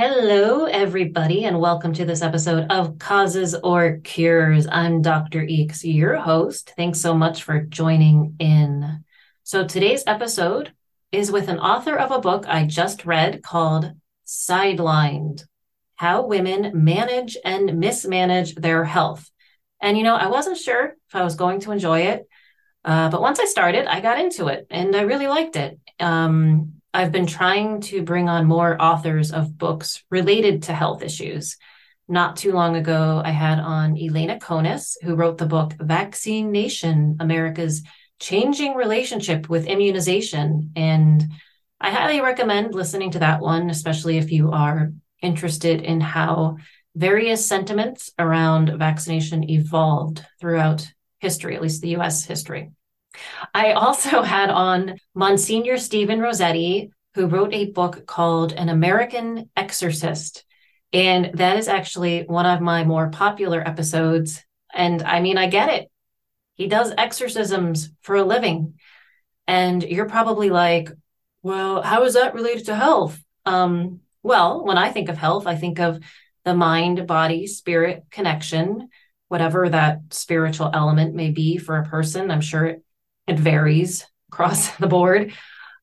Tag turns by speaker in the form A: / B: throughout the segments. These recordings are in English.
A: Hello, everybody, and welcome to this episode of Causes or Cures. I'm Dr. Eeks, your host. Thanks so much for joining in. So, today's episode is with an author of a book I just read called Sidelined How Women Manage and Mismanage Their Health. And, you know, I wasn't sure if I was going to enjoy it, uh, but once I started, I got into it and I really liked it. Um, I've been trying to bring on more authors of books related to health issues. Not too long ago, I had on Elena Conis, who wrote the book Vaccine Nation America's Changing Relationship with Immunization. And I highly recommend listening to that one, especially if you are interested in how various sentiments around vaccination evolved throughout history, at least the US history. I also had on Monsignor Stephen Rossetti, who wrote a book called An American Exorcist. And that is actually one of my more popular episodes. And I mean, I get it. He does exorcisms for a living. And you're probably like, well, how is that related to health? Um, well, when I think of health, I think of the mind, body, spirit connection, whatever that spiritual element may be for a person. I'm sure it it varies across the board.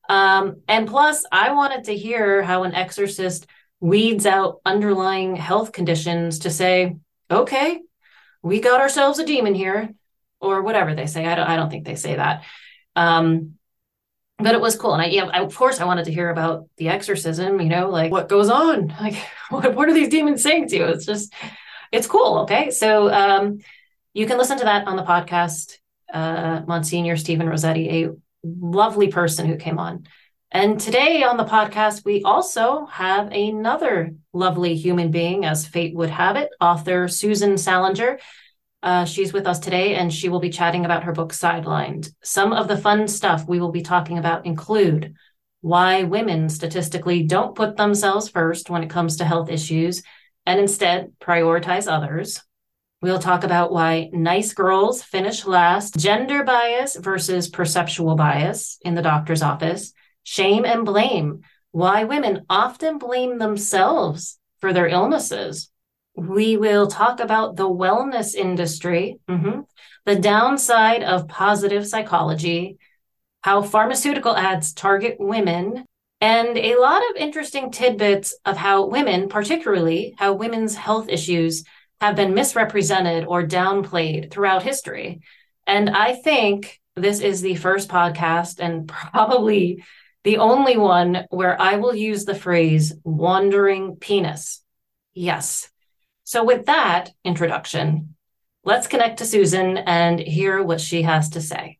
A: Um, and plus, I wanted to hear how an exorcist weeds out underlying health conditions to say, okay, we got ourselves a demon here, or whatever they say. I don't, I don't think they say that. Um, but it was cool. And I, yeah, I, of course, I wanted to hear about the exorcism, you know, like what goes on? Like, what, what are these demons saying to you? It's just, it's cool. Okay. So, um, you can listen to that on the podcast uh, Monsignor Stephen Rossetti, a lovely person who came on. And today on the podcast, we also have another lovely human being, as fate would have it, author Susan Salenger. Uh, she's with us today and she will be chatting about her book Sidelined. Some of the fun stuff we will be talking about include why women statistically don't put themselves first when it comes to health issues and instead prioritize others, We'll talk about why nice girls finish last, gender bias versus perceptual bias in the doctor's office, shame and blame, why women often blame themselves for their illnesses. We will talk about the wellness industry, mm-hmm, the downside of positive psychology, how pharmaceutical ads target women, and a lot of interesting tidbits of how women, particularly how women's health issues have been misrepresented or downplayed throughout history. And I think this is the first podcast and probably the only one where I will use the phrase wandering penis. Yes. So, with that introduction, let's connect to Susan and hear what she has to say.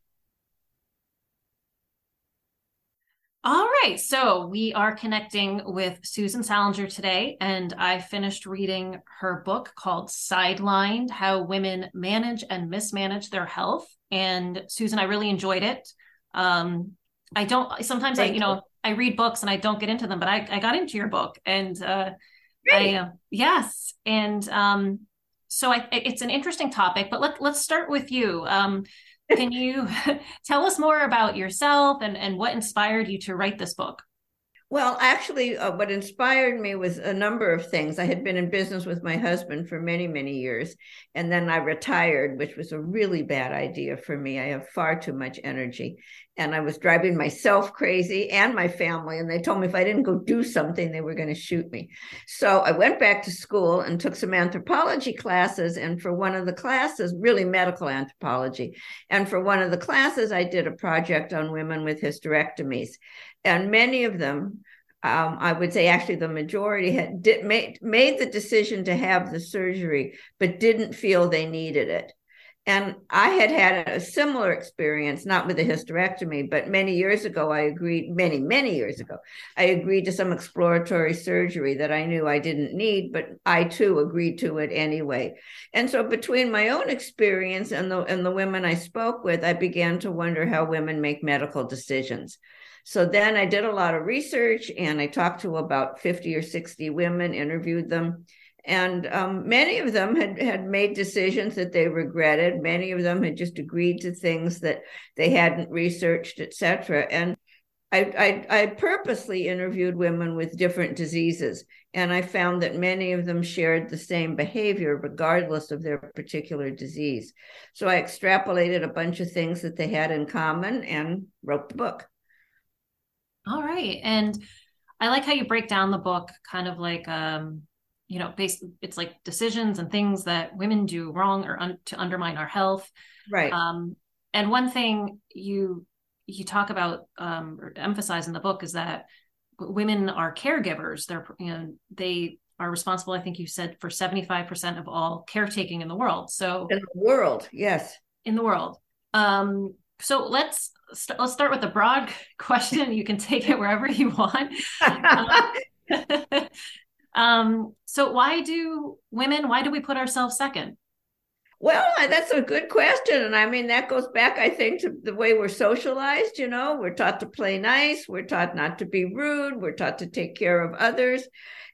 A: All right. So we are connecting with Susan Salenger today, and I finished reading her book called Sidelined How Women Manage and Mismanage Their Health. And Susan, I really enjoyed it. Um, I don't sometimes Thank I, you know, I read books and I don't get into them, but I, I got into your book and uh, I, uh, yes. And um, so I, it's an interesting topic, but let, let's start with you. Um, can you tell us more about yourself and, and what inspired you to write this book?
B: Well, actually, uh, what inspired me was a number of things. I had been in business with my husband for many, many years, and then I retired, which was a really bad idea for me. I have far too much energy, and I was driving myself crazy and my family. And they told me if I didn't go do something, they were going to shoot me. So I went back to school and took some anthropology classes. And for one of the classes, really medical anthropology, and for one of the classes, I did a project on women with hysterectomies and many of them um, I would say actually the majority had did, made made the decision to have the surgery, but didn't feel they needed it. And I had had a similar experience, not with a hysterectomy, but many years ago, I agreed, many, many years ago, I agreed to some exploratory surgery that I knew I didn't need, but I too agreed to it anyway. And so between my own experience and the, and the women I spoke with, I began to wonder how women make medical decisions. So then I did a lot of research and I talked to about 50 or 60 women, interviewed them. And um, many of them had, had made decisions that they regretted. Many of them had just agreed to things that they hadn't researched, etc. And I, I, I purposely interviewed women with different diseases, and I found that many of them shared the same behavior regardless of their particular disease. So I extrapolated a bunch of things that they had in common and wrote the book.
A: All right, and I like how you break down the book, kind of like um, you know, based it's like decisions and things that women do wrong or un- to undermine our health.
B: Right.
A: Um, and one thing you you talk about um, or emphasize in the book is that women are caregivers. They're you know they are responsible. I think you said for seventy five percent of all caretaking in the world. So
B: in the world, yes,
A: in the world. Um, so let's let saint let's start with a broad question. You can take it wherever you want. um, Um, so why do women? Why do we put ourselves second?
B: Well, that's a good question. And I mean, that goes back, I think, to the way we're socialized. You know, we're taught to play nice, we're taught not to be rude, we're taught to take care of others.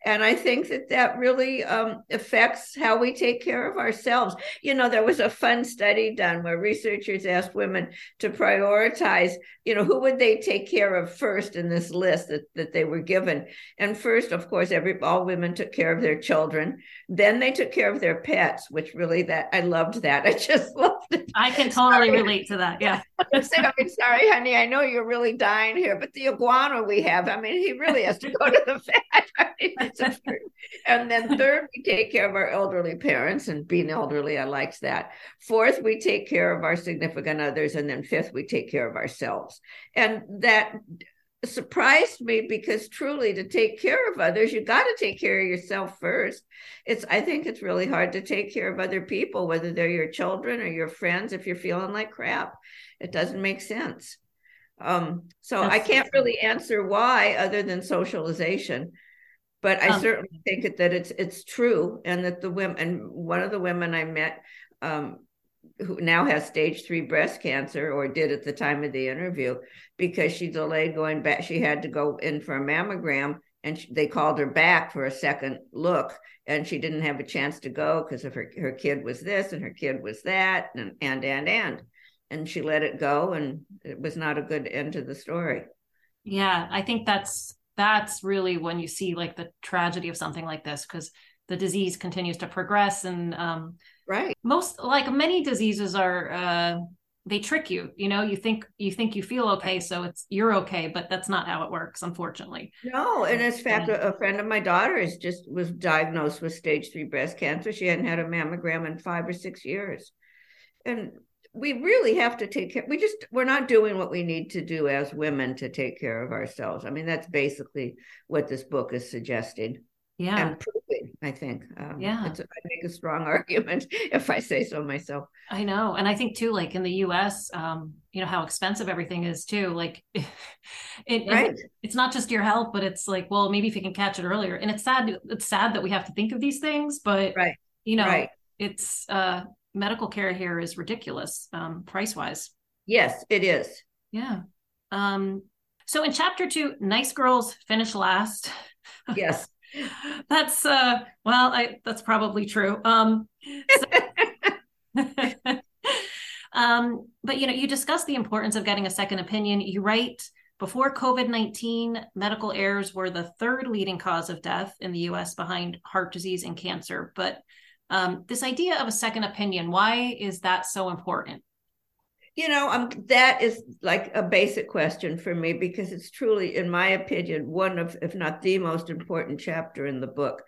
B: And I think that that really um, affects how we take care of ourselves. You know, there was a fun study done where researchers asked women to prioritize, you know, who would they take care of first in this list that, that they were given. And first, of course, every all women took care of their children. Then they took care of their pets, which really that I loved that. I just loved it.
A: I can totally sorry. relate to that. Yeah.
B: I mean, sorry, honey, I know you're really dying here, but the iguana we have, I mean, he really has to go to the vet. I mean, and then third, we take care of our elderly parents, and being elderly, I liked that. Fourth, we take care of our significant others, and then fifth, we take care of ourselves. And that surprised me because truly to take care of others you got to take care of yourself first. It's i think it's really hard to take care of other people whether they're your children or your friends if you're feeling like crap. It doesn't make sense. Um, so That's i can't really answer why other than socialization but I um, certainly think that it's it's true, and that the women and one of the women I met um, who now has stage three breast cancer or did at the time of the interview because she delayed going back. She had to go in for a mammogram, and she, they called her back for a second look, and she didn't have a chance to go because of her her kid was this and her kid was that, and and and and and she let it go, and it was not a good end to the story.
A: Yeah, I think that's that's really when you see like the tragedy of something like this because the disease continues to progress and um,
B: right.
A: most like many diseases are uh, they trick you you know? You think you think you feel okay so it's you're okay but that's not how it works unfortunately.
B: No and in fact a, a friend of my daughter's just was diagnosed with stage three breast cancer. She hadn't had a mammogram in five or six years. And we really have to take care we just we're not doing what we need to do as women to take care of ourselves. I mean that's basically what this book is suggesting
A: yeah.
B: and proving i think.
A: Um, yeah.
B: it's, i make a strong argument if i say so myself.
A: I know. And i think too like in the us um you know how expensive everything is too like it, right. It, it's not just your health but it's like well maybe if you can catch it earlier. And it's sad it's sad that we have to think of these things but
B: right.
A: you know
B: right.
A: it's uh medical care here is ridiculous um, price wise.
B: Yes, it is.
A: Yeah. Um, so in chapter two, nice girls finish last.
B: Yes.
A: that's uh well, I that's probably true. Um, so, um but you know, you discuss the importance of getting a second opinion. You write before COVID 19, medical errors were the third leading cause of death in the US behind heart disease and cancer. But um, this idea of a second opinion, why is that so important?
B: You know, um, that is like a basic question for me because it's truly, in my opinion, one of, if not the most important chapter in the book.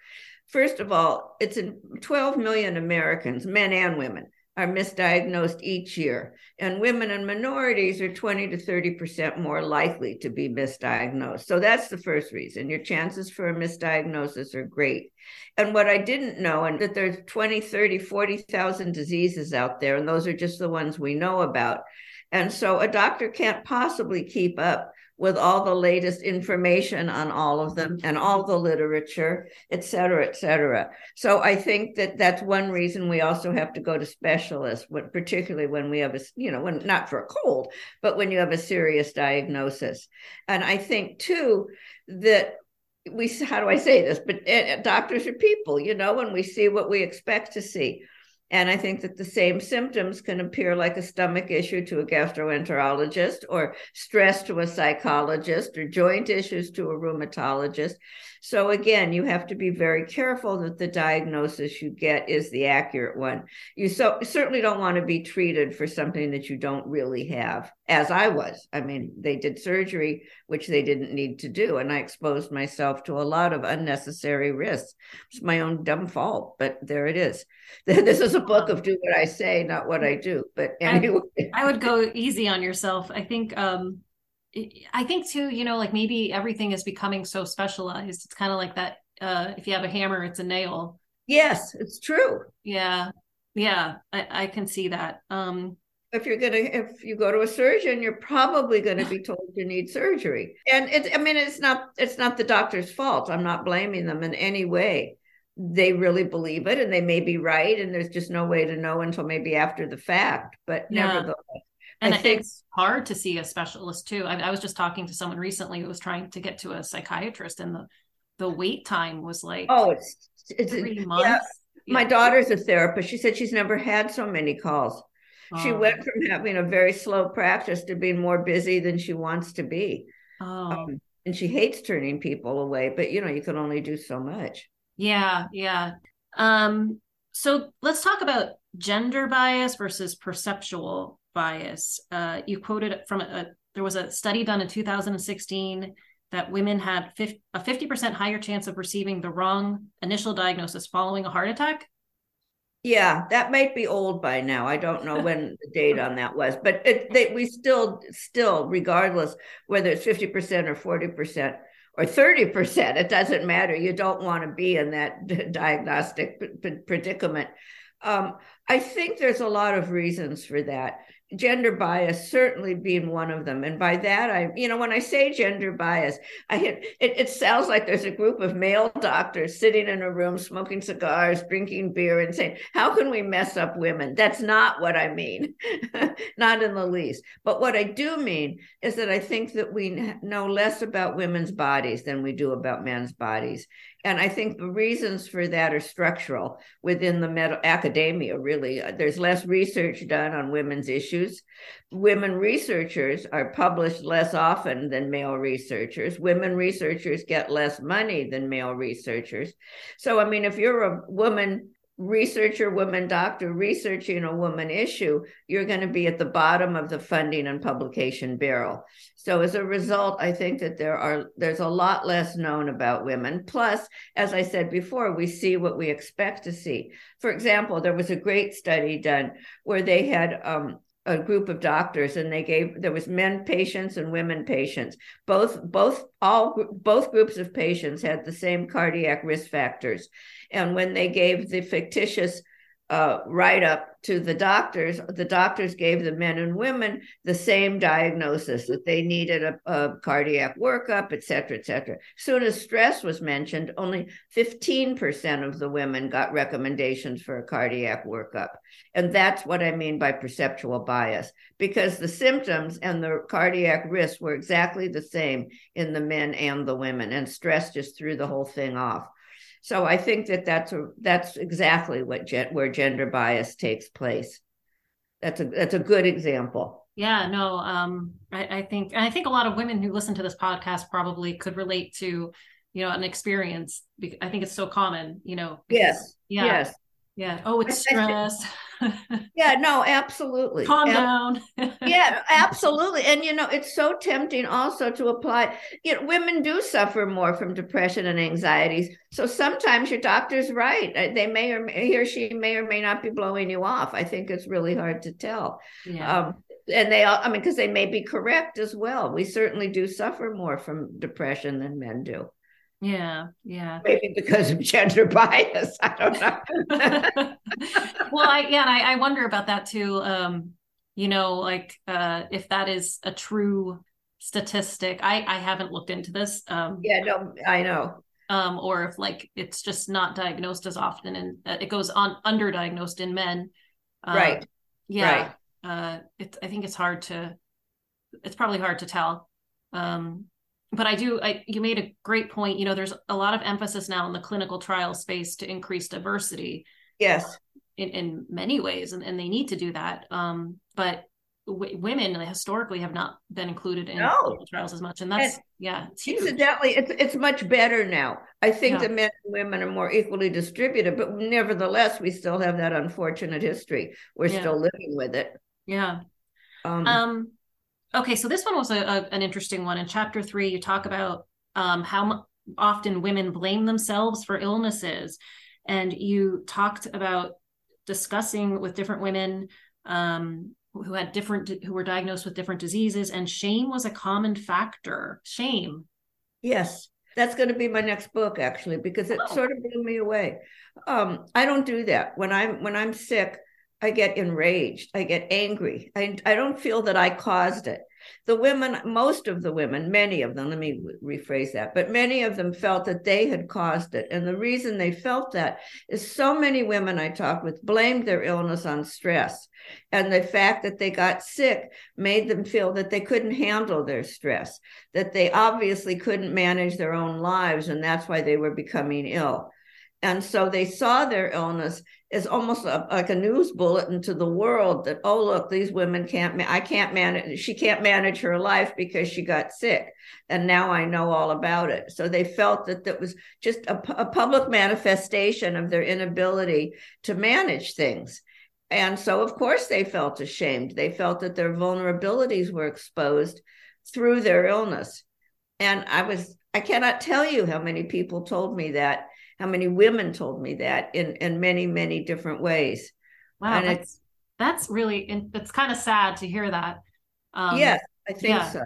B: First of all, it's in 12 million Americans, men and women, are misdiagnosed each year. And women and minorities are 20 to 30% more likely to be misdiagnosed. So that's the first reason. Your chances for a misdiagnosis are great. And what I didn't know, and that there's 20, 30, 40,000 diseases out there, and those are just the ones we know about. And so a doctor can't possibly keep up with all the latest information on all of them and all the literature, et cetera, et cetera. So I think that that's one reason we also have to go to specialists, particularly when we have a, you know, when not for a cold, but when you have a serious diagnosis. And I think too that we, how do I say this? But uh, doctors are people, you know, and we see what we expect to see. And I think that the same symptoms can appear like a stomach issue to a gastroenterologist, or stress to a psychologist, or joint issues to a rheumatologist. So, again, you have to be very careful that the diagnosis you get is the accurate one. You so, certainly don't want to be treated for something that you don't really have, as I was. I mean, they did surgery, which they didn't need to do. And I exposed myself to a lot of unnecessary risks. It's my own dumb fault, but there it is. This is a book of do what I say, not what I do. But anyway,
A: I, I would go easy on yourself. I think um, I think too, you know, like maybe everything is becoming so specialized. It's kind of like that. Uh, if you have a hammer, it's a nail.
B: Yes, it's true.
A: Yeah, yeah, I, I can see that. Um,
B: if you're gonna, if you go to a surgeon, you're probably going to be told you need surgery. And it's, I mean, it's not, it's not the doctor's fault. I'm not blaming them in any way. They really believe it, and they may be right. And there's just no way to know until maybe after the fact. But yeah. nevertheless,
A: and I think it's hard to see a specialist too. I, I, was just talking to someone recently who was trying to get to a psychiatrist, and the the wait time was like
B: oh, it's it's three months. Yeah. Yeah. My daughter's a therapist. She said she's never had so many calls. Oh. She went from having a very slow practice to being more busy than she wants to be. Oh. Um, and she hates turning people away, but you know, you can only do so much.
A: Yeah, yeah. Um, so let's talk about gender bias versus perceptual bias. Uh, you quoted from a, there was a study done in 2016 that women had 50, a 50% higher chance of receiving the wrong initial diagnosis following a heart attack.
B: Yeah, that might be old by now. I don't know when the date on that was, but it, they, we still, still, regardless whether it's 50% or 40% or 30%, it doesn't matter. You don't want to be in that diagnostic predicament. Um, I think there's a lot of reasons for that gender bias certainly being one of them. And by that i you know when i say gender bias i it, it sounds like there's a group of male doctors sitting in a room smoking cigars drinking beer and saying how can we mess up women? That's not what i mean not in the least. But what i do mean is that i think that we know less about women's bodies than we do about men's bodies and I think the reasons for that are structural within the med- academia, really. Uh, there's less research done on women's issues. Women researchers are published less often than male researchers. Women researchers get less money than male researchers. So, I mean, if you're a woman researcher, woman doctor researching a woman issue, you're going to be at the bottom of the funding and publication barrel. So as a result, I think that there are there's a lot less known about women. Plus, as I said before, we see what we expect to see. For example, there was a great study done where they had um, a group of doctors and they gave there was men patients and women patients. Both both all both groups of patients had the same cardiac risk factors. And when they gave the fictitious uh, write up to the doctors, the doctors gave the men and women the same diagnosis that they needed a, a cardiac workup, et cetera, et cetera. Soon as stress was mentioned, only 15% of the women got recommendations for a cardiac workup. And that's what I mean by perceptual bias, because the symptoms and the cardiac risk were exactly the same in the men and the women, and stress just threw the whole thing off. So I think that that's a, that's exactly what gen, where gender bias takes place. That's a that's a good example.
A: Yeah, no, um, I, I think I think a lot of women who listen to this podcast probably could relate to, you know, an experience. I think it's so common, you know.
B: Because, yes. Yeah. Yes.
A: Yeah. Oh, it's stress.
B: yeah, no, absolutely.
A: Calm down.
B: yeah, absolutely. And you know, it's so tempting also to apply. You know, women do suffer more from depression and anxieties. So sometimes your doctor's right. Uh, they may or may, he or she may or may not be blowing you off. I think it's really hard to tell. Yeah. Um, and they all, I mean, because they may be correct as well. We certainly do suffer more from depression than men do.
A: Yeah, yeah.
B: Maybe because of gender bias. I don't
A: know. well, I yeah, I, I wonder about that too. Um, you know, like uh if that is a true statistic. I I haven't looked into this. Um
B: Yeah, no, I know.
A: Um, or if like it's just not diagnosed as often and uh, it goes on underdiagnosed in men.
B: Uh, right.
A: Yeah. Right. Uh, it's I think it's hard to. It's probably hard to tell. Um, but I do, I, you made a great point. You know, there's a lot of emphasis now in the clinical trial space to increase diversity.
B: Yes.
A: in, in many ways, and, and they need to do that. Um, but w- women historically have not been included in
B: No.
A: trials as much, and that's
B: And
A: yeah, it's huge.
B: Incidentally, it's it's much better now. I think
A: Yeah.
B: the men and women are more equally distributed, but nevertheless, we still have that unfortunate history. We're
A: Yeah.
B: still living with it.
A: Yeah.
B: Um,
A: Um, okay, so this one was a, a- an interesting one. In chapter three, you talk about um, how mu- often women blame themselves for illnesses, and you talked about discussing with different women um, who had different who were diagnosed with different diseases, and shame was a common factor. Shame.
B: Yes, that's going to be my next book actually because it
A: Oh.
B: sort of blew me away. Um, I don't do that when I'm when I'm sick. I get enraged. I get angry. I I don't feel that I caused it. The women, most of the women, many of them, let me rephrase that, but many of them felt that they had caused it. And the reason they felt that is so many women I talked with blamed their illness on stress. And the fact that they got sick made them feel that they couldn't handle their stress that they obviously couldn't manage their own lives and that's why they were becoming ill and so they saw their illness as almost a, like a news bulletin to the world that oh look these women can't ma- i can't manage she can't manage her life because she got sick. And now i know all about it. So they felt that that was just a, a public manifestation of their inability to manage things. And so of course they felt ashamed. They felt that their vulnerabilities were exposed through their illness. And I was, I cannot tell you how many people told me that, how many women told me that in, in many, many different ways.
A: Wow,
B: And
A: that's that's really it's kind of sad to hear that. Um,
B: yes, I think
A: yeah.
B: so.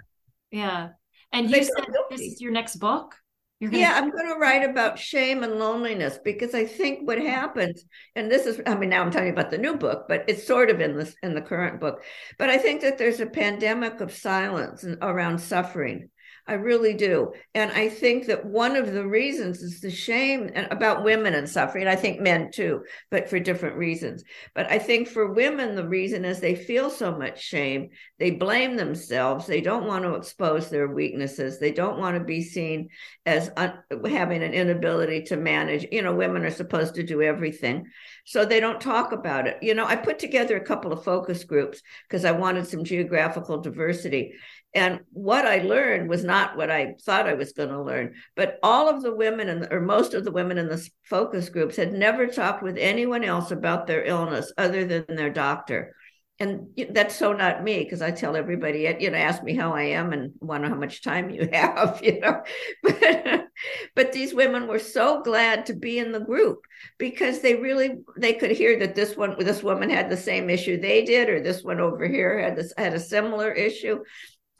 A: yeah. And
B: They
A: you said this is your next book. You're gonna
B: Yeah, I'm going to write about shame and loneliness because I think what happens, and this is, I mean, now I'm talking about the new book, but it's sort of in this in the current book. But I think that there's a pandemic of silence and- around suffering. I really do, and I think that one of the reasons is the shame about women and suffering. I think men too, but for different reasons. But I think for women, the reason is they feel so much shame. They blame themselves. They don't want to expose their weaknesses. They don't want to be seen as un- having an inability to manage. You know, women are supposed to do everything. So they don't talk about it. You know, I put together a couple of focus groups because I wanted some geographical diversity. And what I learned was not what I thought I was going to learn, but all of the women and or most of the women in the focus groups had never talked with anyone else about their illness other than their doctor. And that's so not me because I tell everybody, you know, ask me how I am and wonder how much time you have, you know. But, but these women were so glad to be in the group because they really they could hear that this one this woman had the same issue they did, or this one over here had this had a similar issue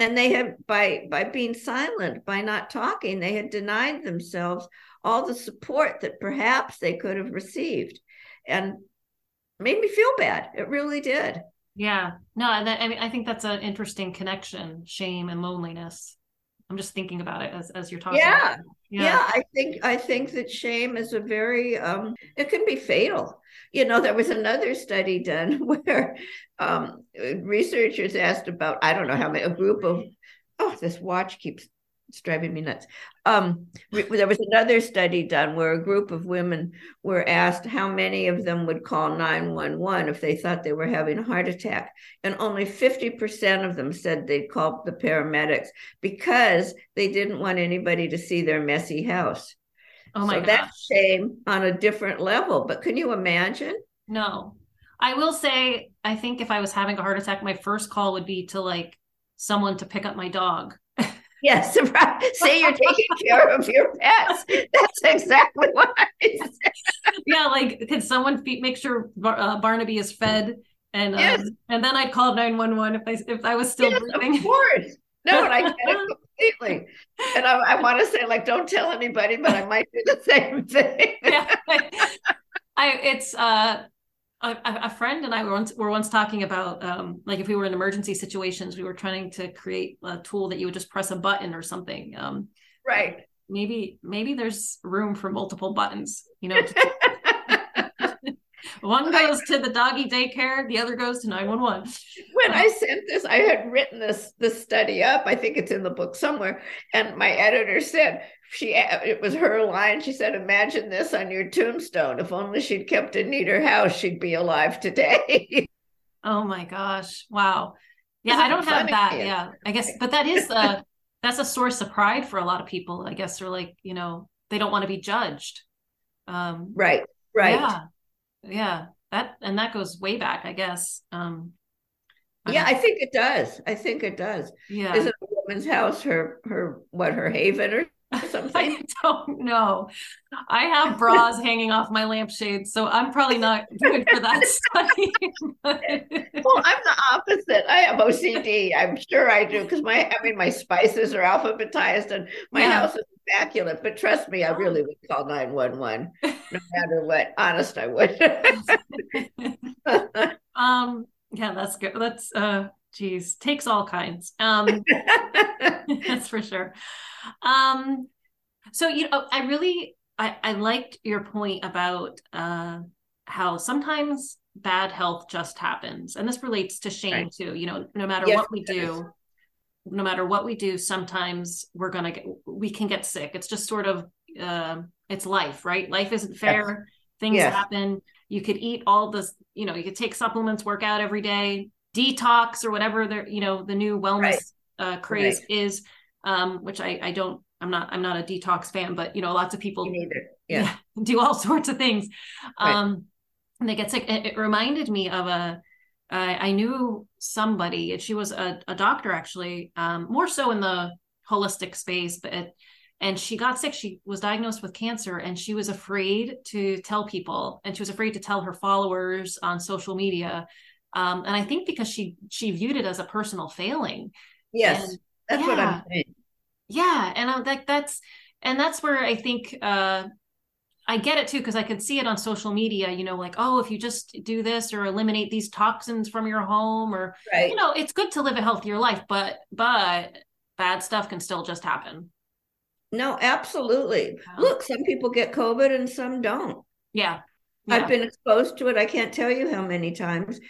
B: and they had by by being silent by not talking they had denied themselves all the support that perhaps they could have received and made me feel bad it really did
A: Yeah. No, that, I mean, I think that's an interesting connection, shame and loneliness. I'm just thinking about it as, as you're talking.
B: Yeah.
A: It.
B: yeah. i think i think that shame is a very um it can be fatal you know there was another study done where um researchers asked about i don't know how many a group of oh this watch keeps it's driving me nuts um re- there was another study done where a group of women were asked how many of them would call 911 if they thought they were having a heart attack and only 50% of them said they'd call the paramedics because they didn't want anybody to see their messy house
A: Oh my
B: so
A: gosh.
B: that's shame on a different level but can you imagine
A: No. I will say, I think if I was having a heart attack, my first call would be to like someone to pick up my dog.
B: Yes right. say you're taking care of your pets that's exactly what i said
A: yeah, like could someone feed, make sure Bar- uh, Barnaby is fed, and um,
B: Yes.
A: and then I'd call nine one one if I if I was still
B: Yes,
A: breathing.
B: Of course. No, and I get it completely. And I, I want to say, like, don't tell anybody, but I might do the same thing.
A: yeah. I it's uh a, a friend and I were once were once talking about um like if we were in emergency situations we were trying to create a tool that you would just press a button or something um
B: right.
A: maybe maybe there's room for multiple buttons you know to- One goes to the doggy daycare, the other goes to 911.
B: When I sent this, I had written this this study up. I think it's in the book somewhere. And my editor said, she it was her line. She said, Imagine this on your tombstone. If only she'd kept a neater house, she'd be alive today.
A: oh my gosh. Wow. Yeah, I don't have that. Yeah. I guess, but that is a that's a source of pride for a lot of people. I guess they're like, you know, they don't want to be judged.
B: Um right, right.
A: Yeah yeah that and that goes way back i guess um
B: I yeah i think it does. I think it does.
A: Yeah.
B: is it a woman's house her her what her haven or
A: i don't know i have bras hanging off my lampshade so i'm probably not good for that study
B: well i'm the opposite i have ocd i'm sure i do because my i mean my spices are alphabetized and my yeah. house is immaculate, but trust me, I really would call 911 no matter what. Honest, I would.
A: um, yeah, that's good. That's uh geez, takes all kinds. Um that's for sure. Um so you know, I really I, I liked your point about uh how sometimes bad health just happens. And this relates to shame right. too. You know, no matter yes, what we do, no matter what we do sometimes we're gonna get we can get sick it's just sort of uh, it's life right life isn't fair yes. things yes. happen you could eat all this you know you could take supplements work out every day detox or whatever the you know the new wellness right. uh, craze right. is um, which I, I don't i'm not i'm not a detox fan but you know lots of people
B: yeah.
A: do all sorts of things um, and they get sick it, it reminded me of a I knew somebody, and she was a, a doctor actually, um, more so in the holistic space, but it, and she got sick. She was diagnosed with cancer and she was afraid to tell people and she was afraid to tell her followers on social media. Um, and I think because she she viewed it as a personal failing.
B: Yes, and, that's yeah, what I'm saying.
A: Yeah, and I, that that's and that's where I think uh, I get it too because I could see it on social media, you know, like, oh, if you just do this or eliminate these toxins from your home or right. you know, it's good to live a healthier life, but but bad stuff can still just happen.
B: No, absolutely. Yeah. Look, some people get COVID and some don't.
A: Yeah.
B: yeah. I've been exposed to it. I can't tell you how many times.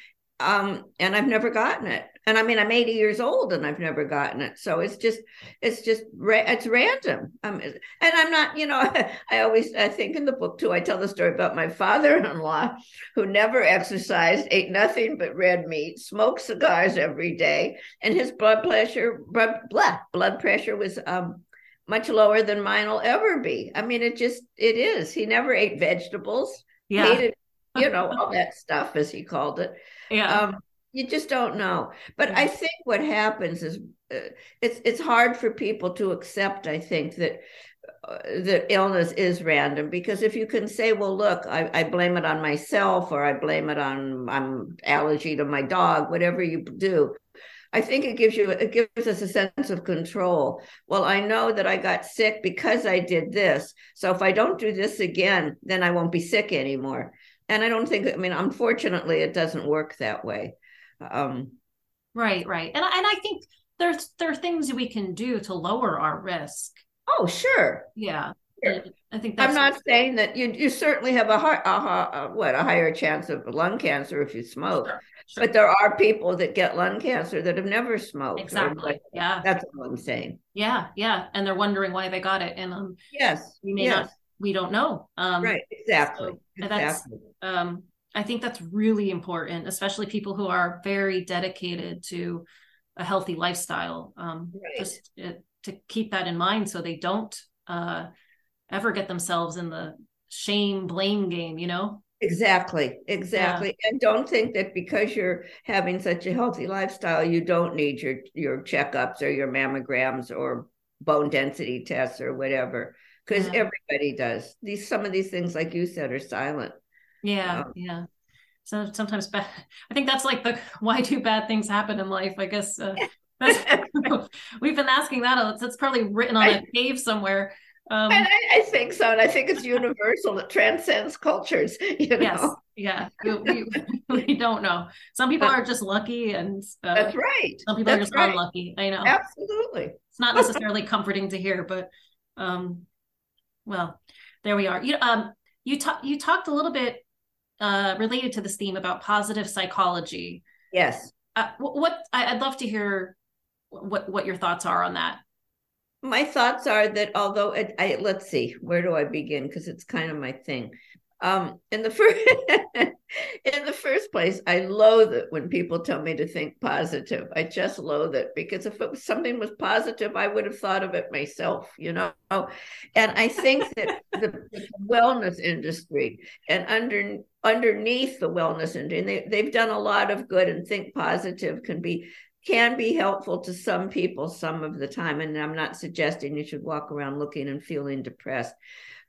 B: Um, and I've never gotten it and I mean, I'm 80 years old and I've never gotten it. So it's just, it's just, it's random. Um, and I'm not, you know, I always, I think in the book too, I tell the story about my father-in-law who never exercised, ate nothing but red meat, smoked cigars every day, and his blood pressure, blood, blood pressure was um, much lower than mine will ever be. I mean, it just, it is. He never ate vegetables.
A: Yeah. Hated,
B: you know, all that stuff, as he called it.
A: Yeah. Um,
B: you just don't know but i think what happens is uh, it's it's hard for people to accept i think that uh, the illness is random because if you can say well look I, I blame it on myself or i blame it on i'm allergy to my dog whatever you do I think it gives you it gives us a sense of control. Well, I know that I got sick because I did this. So if I don't do this again, then I won't be sick anymore. And I don't think I mean unfortunately it doesn't work that way. Um,
A: right, right, and and I think there's there are things we can do to lower our risk.
B: Oh, sure.
A: Yeah.
B: Sure. I think I'm not saying that you you certainly have a, heart, a, a, what a higher chance of lung cancer if you smoke, sure, sure. but there are people that get lung cancer that have never smoked.
A: Exactly. yeah,
B: that's what I'm saying.
A: Yeah, yeah, and they're wondering why they got it, and um,
B: yes,
A: we may
B: yes.
A: not, we don't know. Um,
B: right. Exactly. So exactly.
A: um, I think that's really important, especially people who are very dedicated to a healthy lifestyle. Um, right. Just uh, to keep that in mind so they don't uh, ever get themselves in the shame blame game, you know?
B: Exactly, exactly. Yeah. And don't think that because you're having such a healthy lifestyle, you don't need your your checkups or your mammograms or bone density tests or whatever. Because yeah. everybody does. These some of these things, like you said, are silent.
A: Yeah, um, yeah. So sometimes bad. I think that's like the why do bad things happen in life. I guess uh, we've been asking that. It's probably written on a cave somewhere.
B: Um, and I, I, think so, and I think it's universal. It transcends cultures. You know? Yes,
A: yeah. We, we, we, don't know. Some people are just lucky, and
B: uh, that's right.
A: Some people
B: that's
A: are just
B: right.
A: unlucky. I know.
B: Absolutely.
A: It's not necessarily comforting to hear, but um, well, there we are. You um, you talked you talked a little bit uh, related to this theme about positive psychology.
B: Yes.
A: Uh, what I, would love to hear what what your thoughts are on that.
B: My thoughts are that although it, I let's see, where do I begin? Because it's kind of my thing. Um, in the first in the first place, I loathe it when people tell me to think positive. I just loathe it because if it was something was positive, I would have thought of it myself, you know. And I think that the, the, wellness industry and under underneath the wellness industry, they, they've done a lot of good and think positive can be can be helpful to some people some of the time. And I'm not suggesting you should walk around looking and feeling depressed.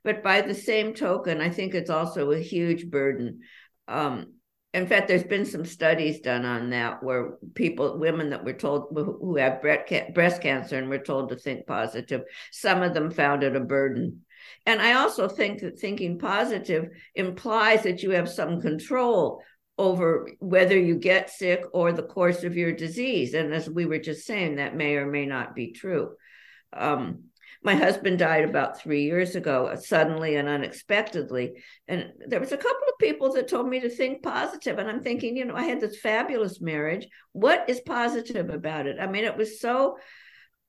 B: But by the same token, I think it's also a huge burden. Um, in fact, there's been some studies done on that where people, women that were told who have breast cancer and were told to think positive, some of them found it a burden. And I also think that thinking positive implies that you have some control over whether you get sick or the course of your disease. And as we were just saying, that may or may not be true. Um, my husband died about three years ago, suddenly and unexpectedly. And there was a couple of people that told me to think positive. And I'm thinking, you know, I had this fabulous marriage. What is positive about it? I mean, it was so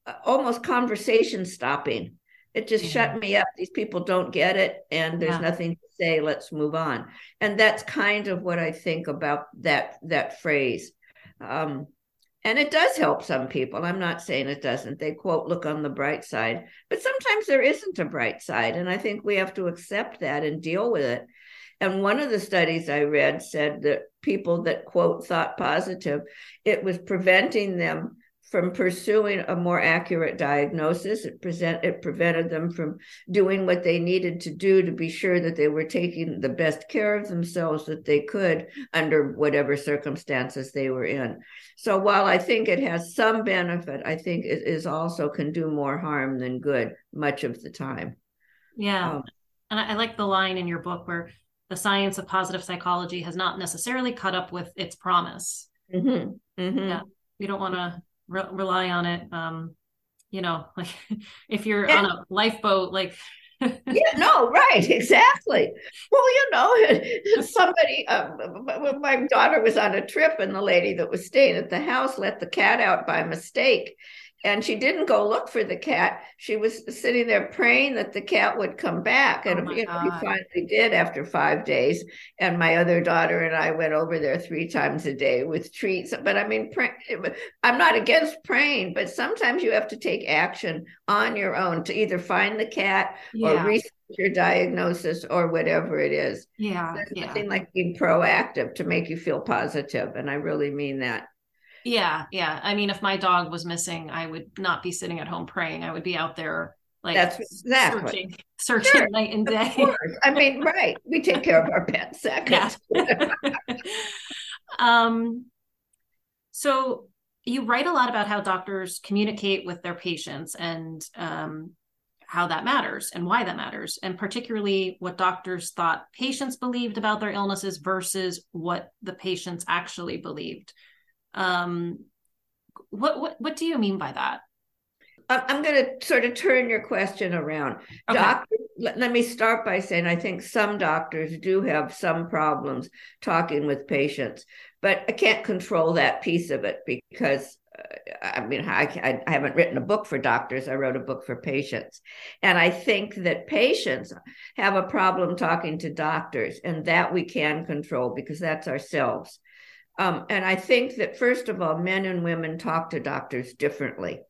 B: uh, almost conversation stopping. It just shut me up. These people don't get it, and there's yeah. nothing to say. Let's move on. And that's kind of what I think about that that phrase. Um, and it does help some people. I'm not saying it doesn't. They quote, look on the bright side, but sometimes there isn't a bright side. And I think we have to accept that and deal with it. And one of the studies I read said that people that quote thought positive, it was preventing them from pursuing a more accurate diagnosis. It present it prevented them from doing what they needed to do to be sure that they were taking the best care of themselves that they could under whatever circumstances they were in. So while I think it has some benefit, I think it is also can do more harm than good much of the time.
A: Yeah. Um, and I, I like the line in your book where the science of positive psychology has not necessarily caught up with its promise.
B: Mm-hmm. Mm-hmm.
A: Yeah. You don't want to re- rely on it um you know like if you're on a lifeboat like
B: yeah no right exactly. Well you know somebody um, my daughter was on a trip and the lady that was staying at the house let the cat out by mistake and she didn't go look for the cat. She was sitting there praying that the cat would come back. Oh and oh you know, he finally did after five days. And my other daughter and I went over there three times a day with treats. But I mean, pray, I'm not against praying, but sometimes you have to take action on your own to either find the cat yeah. or research your diagnosis or whatever it is.
A: Yeah.
B: There's
A: yeah.
B: nothing like being proactive to make you feel positive, And I really mean that.
A: Yeah, yeah. I mean, if my dog was missing, I would not be sitting at home praying. I would be out there like
B: that's exactly
A: searching, searching sure. night and day.
B: I mean, right. We take care of our pets. Yeah.
A: um so you write a lot about how doctors communicate with their patients and um, how that matters and why that matters, and particularly what doctors thought patients believed about their illnesses versus what the patients actually believed. Um, what what what do you mean by that?
B: I'm going to sort of turn your question around. Okay. Doctors, let, let, me start by saying I think some doctors do have some problems talking with patients, but I can't control that piece of it because uh, I mean, I, I haven't written a book for doctors. I wrote a book for patients. And I think that patients have a problem talking to doctors, and that we can control because that's ourselves. Um, and I think that, first of all, men and women talk to doctors differently.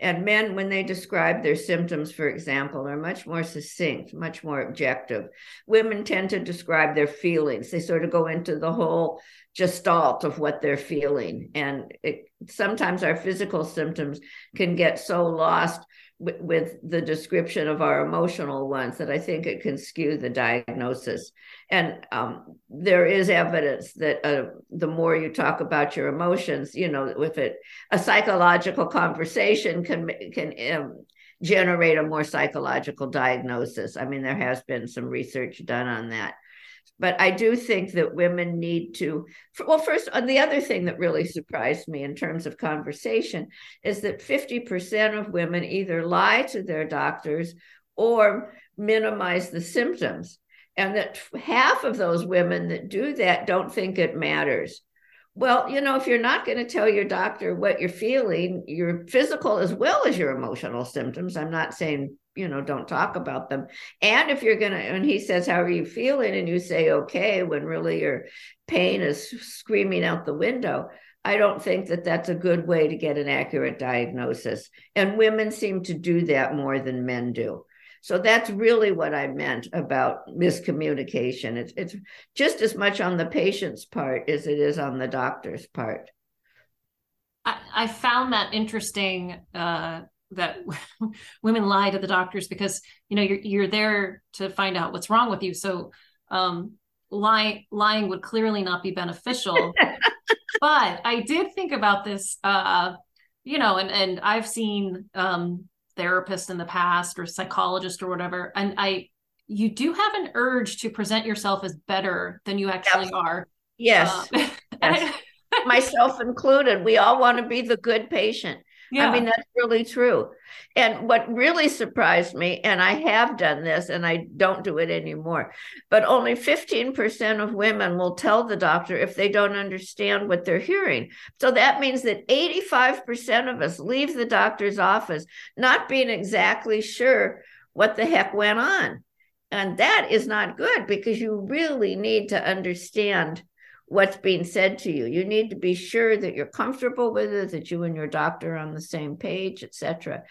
B: And men, when they describe their symptoms, for example, are much more succinct, much more objective. Women tend to describe their feelings. They sort of go into the whole gestalt of what they're feeling. And it, sometimes our physical symptoms can get so lost with, the description of our emotional ones that I think it can skew the diagnosis. And um, there is evidence that uh, the more you talk about your emotions, you know, with it, a psychological conversation can can um, generate a more psychological diagnosis. I mean, there has been some research done on that but I do think that women need to. Well, first, uh, the other thing that really surprised me in terms of conversation is that 50% of women either lie to their doctors or minimize the symptoms. and that half of those women that do that don't think it matters. Well, you know, if you're not going to tell your doctor what you're feeling, your physical as well as your emotional symptoms, I'm not saying, you know, don't talk about them. And if you're to, and he says, How are you feeling? And you say, Okay, when really your pain is screaming out the window. I don't think that that's a good way to get an accurate diagnosis. And women seem to do that more than men do. So that's really what I meant about miscommunication. It's it's just as much on the patient's part as it is on the doctor's part.
A: I, I found that interesting uh, that women lie to the doctors because you know you're you're there to find out what's wrong with you. So um, lying lying would clearly not be beneficial. but I did think about this. Uh, you know, and and I've seen um, therapist in the past or psychologist or whatever and i you do have an urge to present yourself as better than you actually yes. are
B: yes, uh, yes. myself included we all want to be the good patient yeah. I mean, that's really true. And what really surprised me, and I have done this and I don't do it anymore, but only 15% of women will tell the doctor if they don't understand what they're hearing. So that means that 85% of us leave the doctor's office not being exactly sure what the heck went on. And that is not good because you really need to understand what's being said to you. You need to be sure that you're comfortable with it, that you and your doctor are on the same page, etc.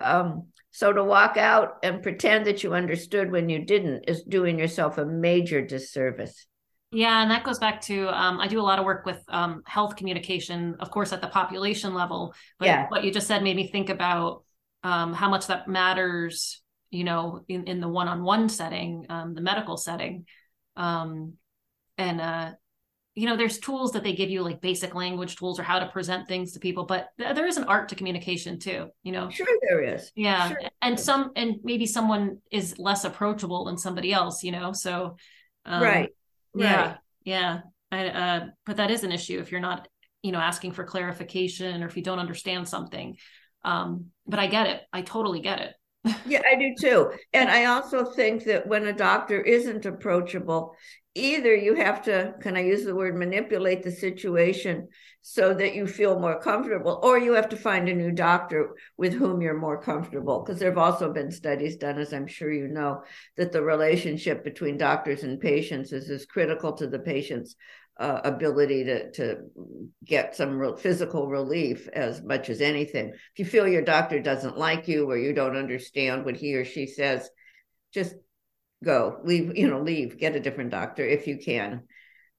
B: Um, so to walk out and pretend that you understood when you didn't is doing yourself a major disservice.
A: Yeah, and that goes back to um, I do a lot of work with um, health communication, of course, at the population level. But yeah. what you just said made me think about um, how much that matters, you know, in, in the one-on-one setting, um, the medical setting, um, and uh, you know there's tools that they give you like basic language tools or how to present things to people but th- there is an art to communication too you know?
B: Sure there is.
A: Yeah.
B: Sure.
A: and some and maybe someone is less approachable than somebody else you know? So
B: um, right.
A: yeah
B: right.
A: yeah. I, uh, but that is an issue if you're not you know asking for clarification or if you don't understand something. Um but i get it. I totally get it.
B: Yeah, I do too. And I also think that when a doctor isn't approachable, either you have to, can I use the word manipulate the situation so that you feel more comfortable, or you have to find a new doctor with whom you're more comfortable. Because there have also been studies done, as I'm sure you know, that the relationship between doctors and patients is as critical to the patient's uh, ability to to get some real physical relief as much as anything. If you feel your doctor doesn't like you or you don't understand what he or she says, just go leave. You know, leave. Get a different doctor if you can.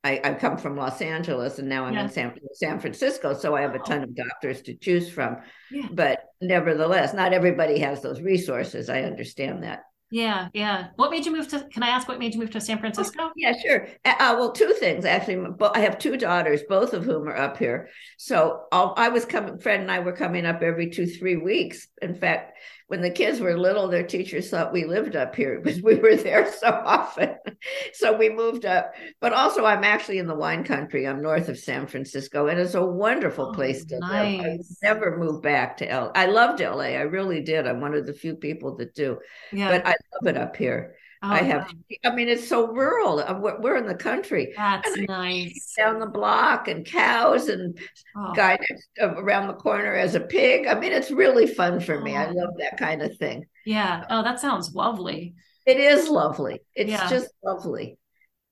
B: I, I come from Los Angeles and now I'm yeah. in San, San Francisco, so I have a ton of doctors to choose from. Yeah. But nevertheless, not everybody has those resources. I understand that.
A: Yeah, yeah. What made you move to? Can I ask what made you move to San Francisco? Oh,
B: yeah, sure. Uh, uh well, two things actually. I have two daughters, both of whom are up here. So I'll, i was coming. Fred and I were coming up every two, three weeks. In fact, when the kids were little, their teachers thought we lived up here because we were there so often. so we moved up. But also, I'm actually in the wine country. I'm north of San Francisco, and it's a wonderful oh, place to nice. live. I never moved back to LA. I loved LA. I really did. I'm one of the few people that do. Yeah. But I love it up here. Oh, I have, I mean, it's so rural. Uh, we're in the country.
A: That's nice.
B: Down the block and cows and oh. guy next, uh, around the corner as a pig. I mean, it's really fun for me. I oh. love that kind of thing.
A: Yeah. Oh, that sounds lovely.
B: It is lovely. It's yeah. just lovely.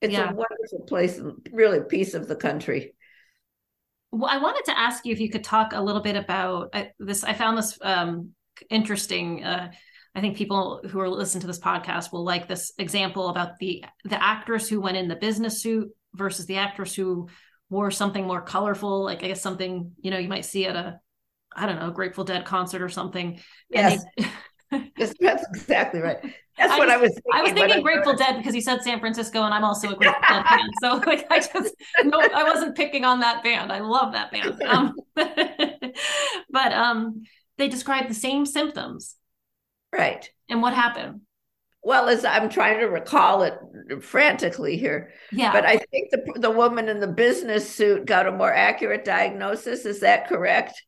B: It's yeah. a wonderful place, and really a piece of the country.
A: Well, I wanted to ask you if you could talk a little bit about uh, this. I found this um, interesting. Uh, I think people who are listening to this podcast will like this example about the the actress who went in the business suit versus the actress who wore something more colorful, like I guess something you know you might see at a I don't know Grateful Dead concert or something.
B: Yes, they, yes that's exactly right. That's I what I was. Thinking,
A: I was thinking Grateful Dead because you said San Francisco, and I'm also a Grateful Dead fan. So like, I just no, I wasn't picking on that band. I love that band. Um, but um, they describe the same symptoms
B: Right.
A: And what happened?
B: Well, as I'm trying to recall it frantically here,
A: yeah.
B: But I think the the woman in the business suit got a more accurate diagnosis. Is that correct?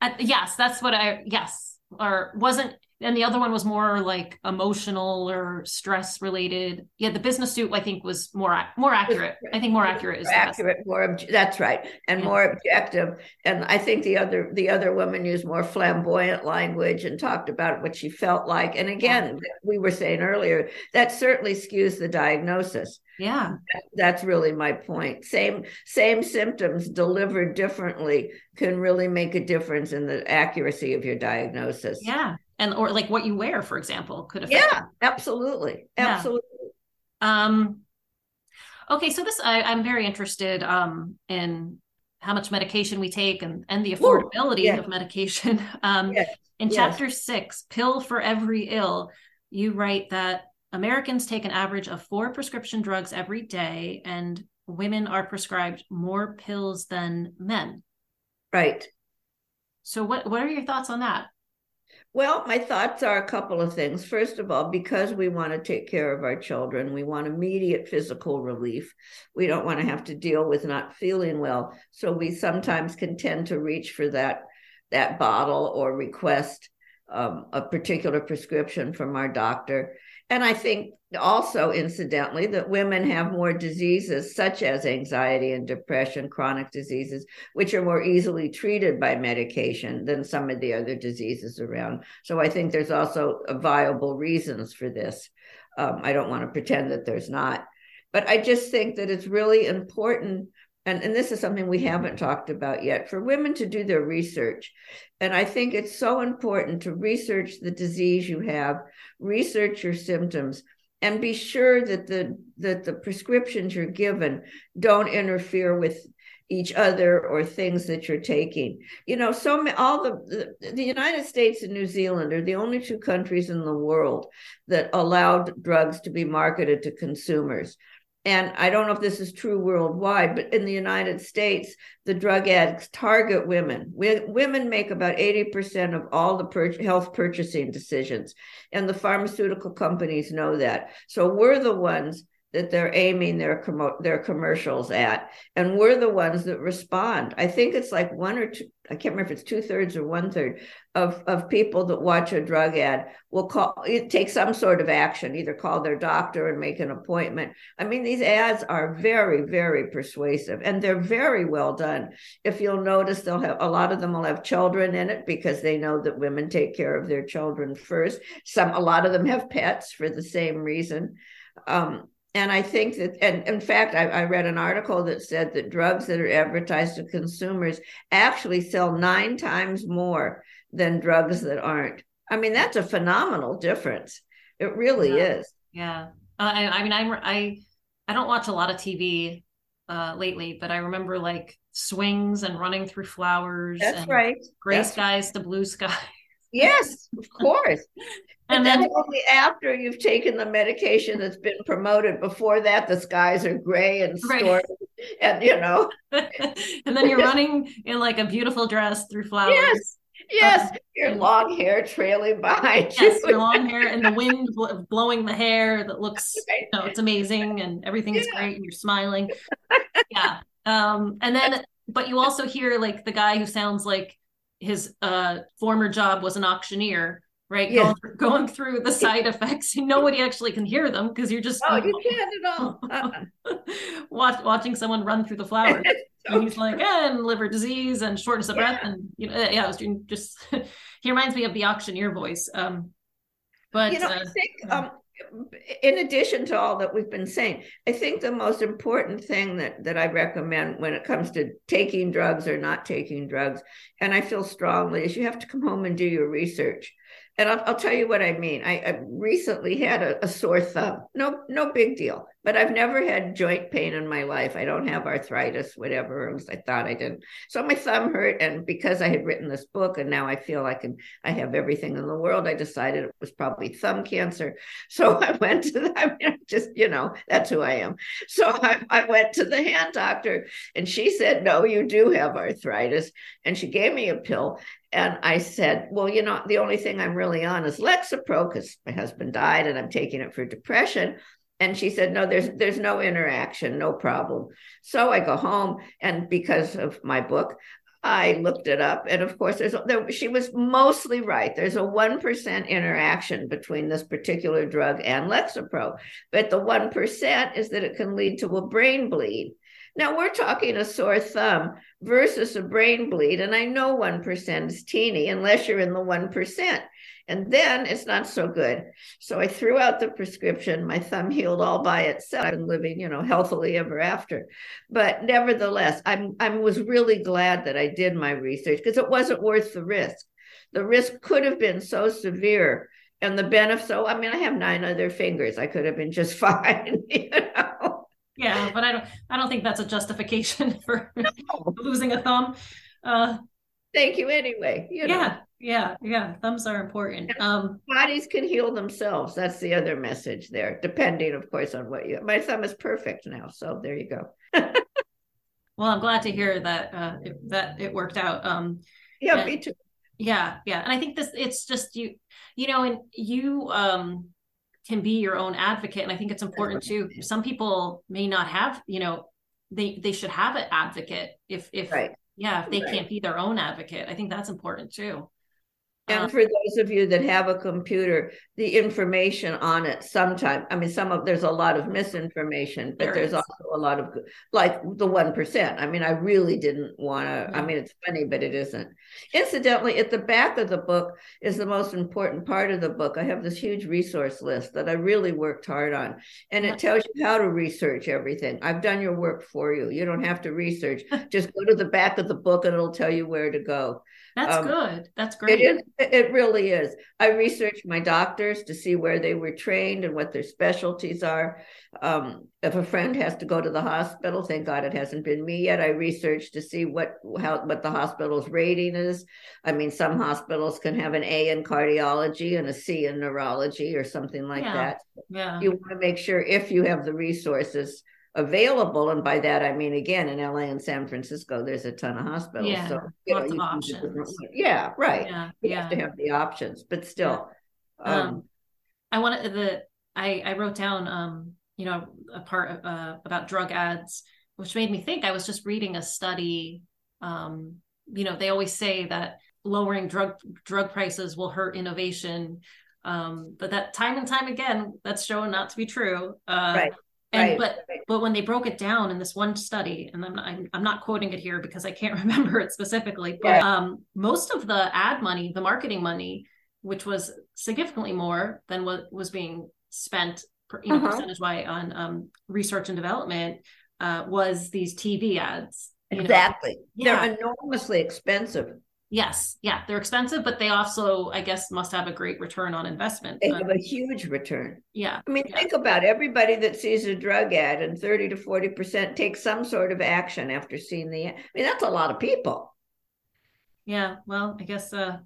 A: Uh, yes, that's what I yes. Or wasn't and the other one was more like emotional or stress related. Yeah, the business suit I think was more more accurate. I think more accurate is
B: accurate, more that's right, and yeah. more objective. And I think the other the other woman used more flamboyant language and talked about what she felt like. And again, yeah. we were saying earlier that certainly skews the diagnosis.
A: Yeah,
B: that's really my point. Same same symptoms delivered differently can really make a difference in the accuracy of your diagnosis.
A: Yeah and or like what you wear for example could
B: affect yeah absolutely absolutely
A: yeah. um okay so this I, i'm very interested um in how much medication we take and and the affordability yes. of medication um yes. in yes. chapter six pill for every ill you write that americans take an average of four prescription drugs every day and women are prescribed more pills than men
B: right
A: so what what are your thoughts on that
B: well, my thoughts are a couple of things. First of all, because we want to take care of our children, we want immediate physical relief. We don't want to have to deal with not feeling well. So we sometimes can tend to reach for that that bottle or request um, a particular prescription from our doctor. And I think also, incidentally, that women have more diseases such as anxiety and depression, chronic diseases, which are more easily treated by medication than some of the other diseases around. So I think there's also viable reasons for this. Um, I don't want to pretend that there's not. But I just think that it's really important and, and this is something we haven't talked about yet for women to do their research. And i think it's so important to research the disease you have research your symptoms and be sure that the that the prescriptions you're given don't interfere with each other or things that you're taking. You know so all the, the the united states and new zealand are the only two countries in the world that allowed drugs to be marketed to consumers and I don't know if this is true worldwide, but in the United States, the drug addicts target women. We, women make about 80% of all the health purchasing decisions, and the pharmaceutical companies know that. So we're the ones that they're aiming their com- their commercials at, and we're the ones that respond. I think it's like one or two. I can't remember if it's two thirds or one third of of people that watch a drug ad will call take some sort of action, either call their doctor and make an appointment. I mean, these ads are very very persuasive, and they're very well done. If you'll notice, they'll have a lot of them will have children in it because they know that women take care of their children first. Some a lot of them have pets for the same reason. Um, and I think that, and in fact, I, I, read an article that said that drugs that are advertised to consumers actually sell nine times more than drugs that aren't. I mean, that's a phenomenal difference. It really
A: yeah.
B: is.
A: Yeah. Uh, I, I mean, I'm, I, I don't watch a lot of TV uh, lately, but I remember like swings and running through flowers.
B: That's right.
A: Gray
B: That's
A: skies to blue skies.
B: Yes, of course. and then only after you've taken the medication that's been promoted. Before that, the skies are gray and stormy, right. and you know.
A: and then you're running in like a beautiful dress through flowers.
B: Yes. Yes, um, your long hair trailing behind
A: yes, you. your long hair and the wind blowing the hair that looks, you know, it's amazing and everything's yeah. great and you're smiling. yeah. Um, and then, but you also hear like the guy who sounds like his uh, former job was an auctioneer right? Yeah. going, going, through the side effects nobody actually can hear them because you're just
B: oh you can't at all. Uh-uh.
A: Watch, watching someone run through the flowers and he's like eh, and liver disease and shortness of breath and you know yeah I was doing just he reminds me of the auctioneer voice um but
B: you know uh, i think um in addition to all that we've been saying, I think the most important thing that, that I recommend when it comes to taking drugs or not taking drugs, and I feel strongly, is you have to come home and do your research and I'll, I'll, tell you what I mean. I, I recently had a, a, sore thumb. No, no big deal. But I've never had joint pain in my life. I don't have arthritis, whatever. I thought I didn't. So my thumb hurt, and because I had written this book, and now I feel can, I have everything in the world. I decided it was probably thumb cancer. So I went to the. I mean, just you know, that's who I am. So I, I went to the hand doctor, and she said, "No, you do have arthritis," and she gave me a pill. And I said, Well, you know, the only thing I'm really on is Lexapro because my husband died and I'm taking it for depression. And she said, No, there's there's no interaction, no problem. So I go home, and because of my book, I looked it up, and of course, there's there, she was mostly right. There's a one percent interaction between this particular drug and Lexapro, but the one percent is that it can lead to a brain bleed. Now we're talking a sore thumb versus a brain bleed, and I know one percent is teeny unless you're in the one percent. And then it's not so good. So I threw out the prescription. My thumb healed all by itself. I've been living, you know, healthily ever after. But nevertheless, I'm I was really glad that I did my research because it wasn't worth the risk. The risk could have been so severe. And the benefit, so I mean, I have nine other fingers. I could have been just fine, you know.
A: Yeah, but I don't I don't think that's a justification for no. losing a thumb. Uh
B: thank you anyway. You
A: know. Yeah, yeah. Thumbs are important. Um,
B: bodies can heal themselves. That's the other message there, depending, of course, on what you. My thumb is perfect now, so there you go.
A: well, I'm glad to hear that uh, it, that it worked out. Um,
B: yeah, and, me too.
A: Yeah, yeah, and I think this it's just you, you know, and you um can be your own advocate, and I think it's important too. Some people may not have, you know, they they should have an advocate if if right. yeah if they right. can't be their own advocate. I think that's important too.
B: And uh, for those of you that have a computer, the information on it sometimes, I mean, some of there's a lot of mm-hmm. misinformation, but there there's is. also a lot of like the 1%. I mean, I really didn't want to, I mm-hmm. mean, it's funny, but it isn't. Incidentally, at the back of the book is the most important part of the book. I have this huge resource list that I really worked hard on, and it uh-huh. tells you how to research everything. I've done your work for you. You don't have to research, just go to the back of the book and it'll tell you where to go.
A: That's um, good. That's great.
B: It is. It really is. I researched my doctors to see where they were trained and what their specialties are. Um, if a friend has to go to the hospital, thank God it hasn't been me yet. I researched to see what how what the hospital's rating is. I mean, some hospitals can have an A in cardiology and a C in neurology or something like
A: yeah.
B: that.
A: Yeah.
B: You want to make sure if you have the resources available. And by that, I mean, again, in LA and San Francisco, there's a ton of hospitals.
A: Yeah,
B: so,
A: lots know, of options.
B: Yeah, right.
A: Yeah,
B: you
A: yeah.
B: have to have the options, but still.
A: Yeah. Um, um, I wanted the, I, I wrote down, um, you know, a part uh, about drug ads, which made me think I was just reading a study. Um, you know, they always say that lowering drug drug prices will hurt innovation. Um, but that time and time again, that's shown not to be true. Uh,
B: right.
A: And right, but right. but when they broke it down in this one study, and I'm not, I'm, I'm not quoting it here because I can't remember it specifically, but yeah. um, most of the ad money, the marketing money, which was significantly more than what was being spent, you know, uh-huh. percentage wise on um, research and development, uh, was these TV ads.
B: Exactly, yeah. they're enormously expensive.
A: Yes, yeah, they're expensive, but they also, I guess, must have a great return on investment.
B: They have a huge return.
A: Yeah.
B: I mean,
A: yeah.
B: think about it. everybody that sees a drug ad and 30 to 40% takes some sort of action after seeing the ad. I mean, that's a lot of people.
A: Yeah, well, I guess uh